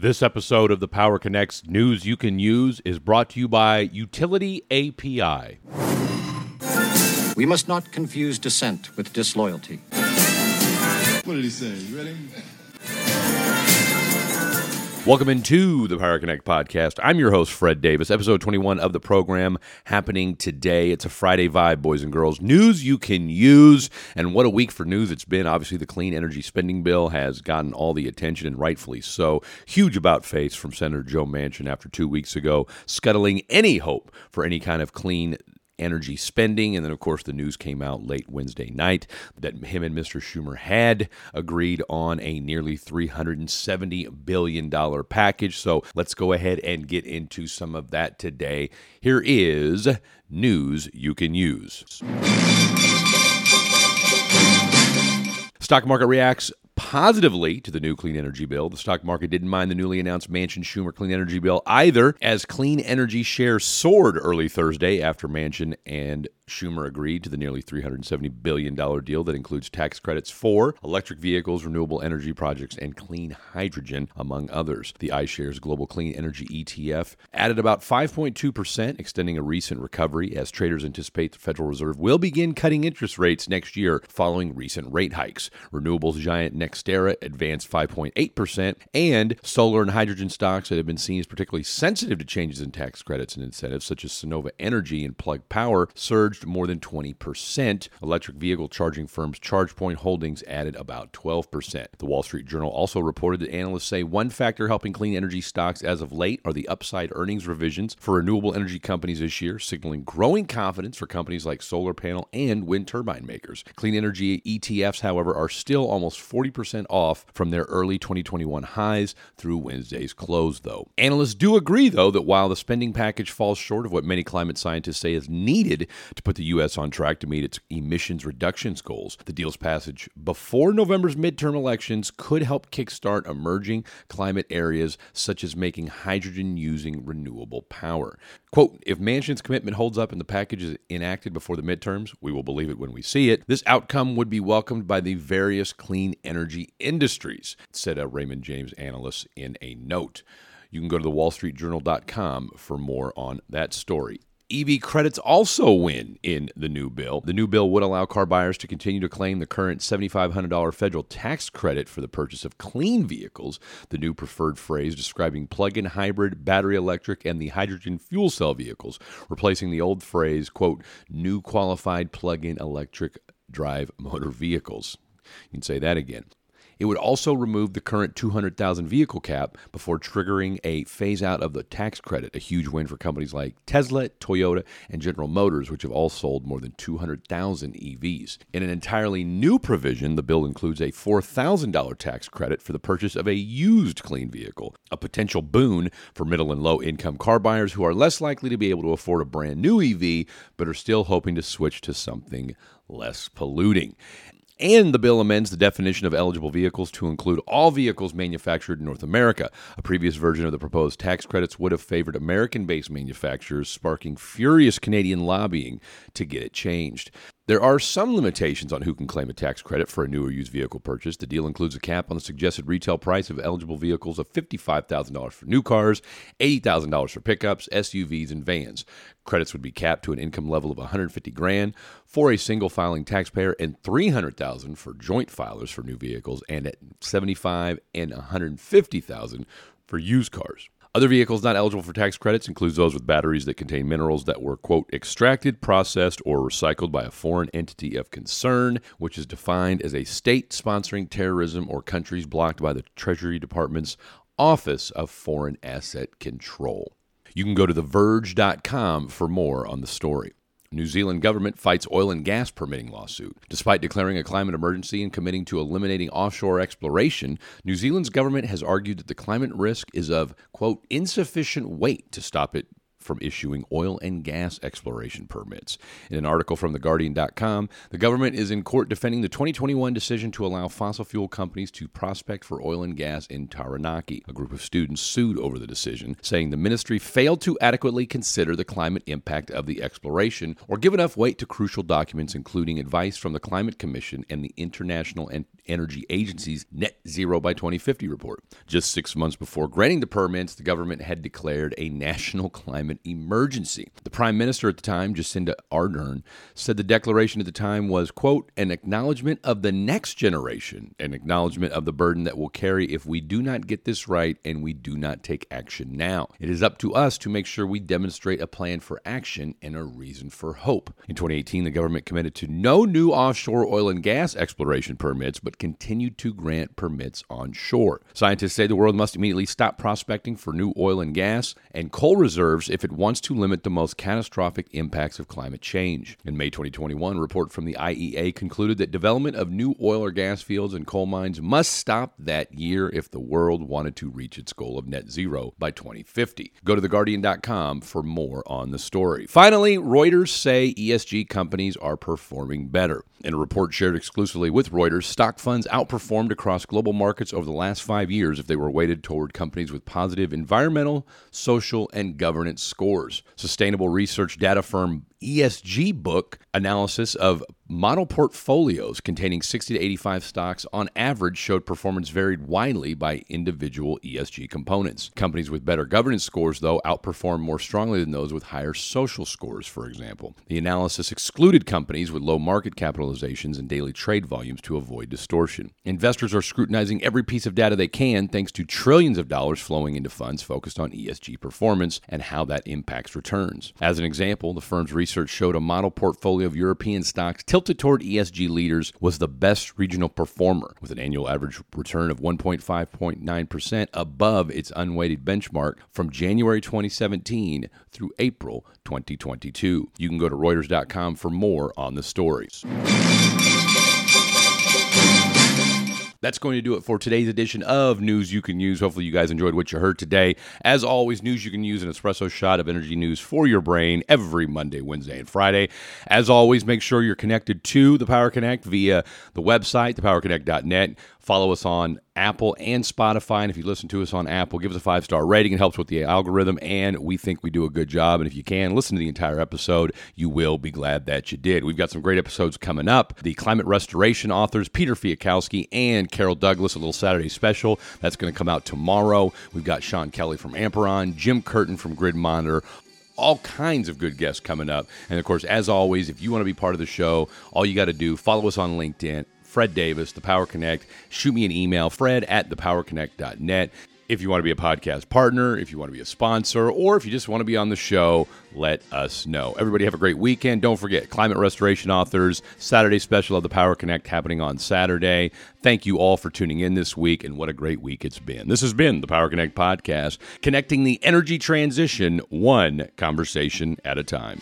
This episode of the Power Connects News You Can Use is brought to you by Utility API. We must not confuse dissent with disloyalty. What did he say? You ready? Welcome into the Power Connect podcast. I'm your host, Fred Davis, episode 21 of the program happening today. It's a Friday vibe, boys and girls. News you can use. And what a week for news it's been. Obviously, the clean energy spending bill has gotten all the attention, and rightfully so. Huge about face from Senator Joe Manchin after two weeks ago, scuttling any hope for any kind of clean energy spending. And then, of course, the news came out late Wednesday night that him and Mr. Schumer had agreed on a nearly $370 billion package. So let's go ahead and get into some of that today. Here is news you can use. Stock market reacts positively to the new clean energy bill. The stock market didn't mind the newly announced Manchin Schumer clean energy bill either, as clean energy shares soared early Thursday after Manchin and Schumer agreed to the nearly $370 billion deal that includes tax credits for electric vehicles, renewable energy projects, and clean hydrogen, among others. The iShares Global Clean Energy ETF added about 5.2%, extending a recent recovery as traders anticipate the Federal Reserve will begin cutting interest rates next year following recent rate hikes. Renewables giant NextEra advanced 5.8%, and solar and hydrogen stocks that have been seen as particularly sensitive to changes in tax credits and incentives, such as Sunnova Energy and Plug Power, surged surged more than 20%. Electric vehicle charging firms ChargePoint Holdings added about 12%. The Wall Street Journal also reported that analysts say one factor helping clean energy stocks as of late are the upside earnings revisions for renewable energy companies this year, signaling growing confidence for companies like solar panel and wind turbine makers. Clean energy ETFs, however, are still almost 40% off from their early 2021 highs through Wednesday's close, though. Analysts do agree, though, that while the spending package falls short of what many climate scientists say is needed to put the U.S. on track to meet its emissions reductions goals. The deal's passage before November's midterm elections could help kickstart emerging climate areas such as making hydrogen using renewable power. Quote, if Manchin's commitment holds up and the package is enacted before the midterms, we will believe it when we see it. This outcome would be welcomed by the various clean energy industries, said a Raymond James analyst in a note. You can go to the wallstreetjournal.com for more on that story. EV credits also win in the new bill. The new bill would allow car buyers to continue to claim the current $7,500 federal tax credit for the purchase of clean vehicles, the new preferred phrase describing plug in hybrid, battery electric, and the hydrogen fuel cell vehicles, replacing the old phrase, quote, new qualified plug in electric drive motor vehicles. You can say that again. It would also remove the current 200,000 vehicle cap before triggering a phase out of the tax credit, a huge win for companies like Tesla, Toyota, and General Motors, which have all sold more than 200,000 EVs. In an entirely new provision, the bill includes a $4,000 tax credit for the purchase of a used clean vehicle, a potential boon for middle and low income car buyers who are less likely to be able to afford a brand new EV but are still hoping to switch to something less polluting. And the bill amends the definition of eligible vehicles to include all vehicles manufactured in North America. A previous version of the proposed tax credits would have favored American based manufacturers, sparking furious Canadian lobbying to get it changed. There are some limitations on who can claim a tax credit for a new or used vehicle purchase. The deal includes a cap on the suggested retail price of eligible vehicles of $55,000 for new cars, $80,000 for pickups, SUVs, and vans. Credits would be capped to an income level of 150 grand for a single filing taxpayer and 300,000 for joint filers for new vehicles and at 75 and 150,000 for used cars. Other vehicles not eligible for tax credits includes those with batteries that contain minerals that were, quote, extracted, processed, or recycled by a foreign entity of concern, which is defined as a state sponsoring terrorism or countries blocked by the Treasury Department's Office of Foreign Asset Control. You can go to theverge.com for more on the story. New Zealand government fights oil and gas permitting lawsuit. Despite declaring a climate emergency and committing to eliminating offshore exploration, New Zealand's government has argued that the climate risk is of, quote, insufficient weight to stop it from issuing oil and gas exploration permits. In an article from TheGuardian.com, the government is in court defending the 2021 decision to allow fossil fuel companies to prospect for oil and gas in Taranaki. A group of students sued over the decision, saying the ministry failed to adequately consider the climate impact of the exploration or give enough weight to crucial documents, including advice from the Climate Commission and the International Energy Agency's Net Zero by 2050 report. Just six months before granting the permits, the government had declared a national climate emergency. The prime minister at the time, Jacinda Ardern, said the declaration at the time was, quote, an acknowledgement of the next generation, an acknowledgement of the burden that we will carry if we do not get this right and we do not take action now. It is up to us to make sure we demonstrate a plan for action and a reason for hope. In 2018, the government committed to no new offshore oil and gas exploration permits, but continued to grant permits onshore. Scientists say the world must immediately stop prospecting for new oil and gas and coal reserves if it wants to limit the most catastrophic impacts of climate change. In May 2021, a report from the IEA concluded that development of new oil or gas fields and coal mines must stop that year if the world wanted to reach its goal of net zero by 2050. Go to theguardian.com for more on the story. Finally, Reuters say ESG companies are performing better. In a report shared exclusively with Reuters, stock funds outperformed across global markets over the last five years if they were weighted toward companies with positive environmental, social, and governance scores. Sustainable research data firm ESG book analysis of model portfolios containing 60 to 85 stocks on average showed performance varied widely by individual ESG components. Companies with better governance scores, though, outperformed more strongly than those with higher social scores, for example. The analysis excluded companies with low market capitalizations and daily trade volumes to avoid distortion. Investors are scrutinizing every piece of data they can thanks to trillions of dollars flowing into funds focused on ESG performance and how that impacts returns. As an example, the firm's research showed a model portfolio of European stocks tilted toward ESG leaders was the best regional performer, with an annual average return of 1.5.9% above its unweighted benchmark from January 2017 through April 2022. You can go to Reuters.com for more on the stories. That's going to do it for today's edition of News You Can Use. Hopefully, you guys enjoyed what you heard today. As always, News You Can Use an espresso shot of energy news for your brain every Monday, Wednesday, and Friday. As always, make sure you're connected to the Power Connect via the website, thepowerconnect.net. Follow us on Apple and Spotify. And if you listen to us on Apple, give us a five star rating. It helps with the algorithm, and we think we do a good job. And if you can, listen to the entire episode. You will be glad that you did. We've got some great episodes coming up. The climate restoration authors, Peter Fiekowsky and Carole Douglis, a little Saturday special. That's going to come out tomorrow. We've got Sean Kelly from Amperon, Jim Curtin from Grid Monitor all kinds of good guests coming up. And of course, as always, if you want to be part of the show, all you got to do, follow us on LinkedIn Fred Davis, The Power Connect. Shoot me an email, fred at thepowerconnect.net. If you want to be a podcast partner, if you want to be a sponsor, or if you just want to be on the show, let us know. Everybody have a great weekend. Don't forget, Climate Restoration Authors, Saturday special of the Power Connect happening on Saturday. Thank you all for tuning in this week, and what a great week it's been. This has been the Power Connect podcast, connecting the energy transition one conversation at a time.